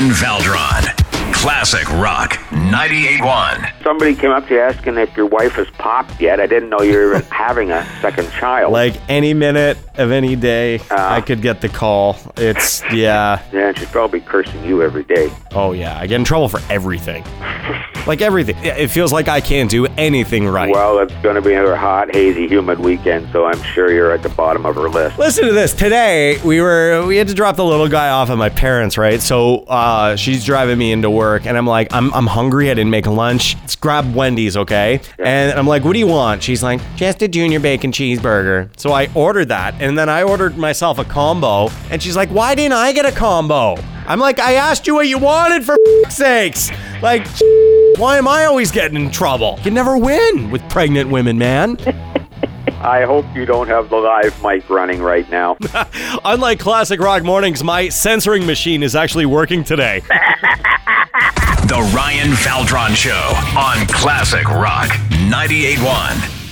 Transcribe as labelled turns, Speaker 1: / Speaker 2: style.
Speaker 1: Ryan Valdron. Classic Rock 98.1.
Speaker 2: Somebody came up to you asking if your wife has popped yet. I didn't know you were having a second child.
Speaker 3: Like any minute of any day, uh. I could get the call. It's, yeah.
Speaker 2: yeah, she's probably cursing you every day.
Speaker 3: Oh, yeah. I get in trouble for everything. Like everything. It feels like I can't do anything right.
Speaker 2: Well, it's going to be another hot, hazy, humid weekend, so I'm sure you're at the bottom of her list.
Speaker 3: Listen to this. Today we were we had to drop the little guy off at my parents, right? So uh, she's driving me into work, and I'm like, I'm I'm hungry. I didn't make lunch. Let's grab Wendy's, okay? And I'm like, what do you want? She's like, just a junior bacon cheeseburger. So I ordered that, and then I ordered myself a combo, and she's like, why didn't I get a combo? I'm like, I asked you what you wanted for sakes. Like, why am I always getting in trouble? You never win with pregnant women, man.
Speaker 2: I hope you don't have the live mic running right now.
Speaker 3: Unlike classic rock mornings, my censoring machine is actually working today.
Speaker 1: The Ryan Valdron Show on Classic Rock 98.1.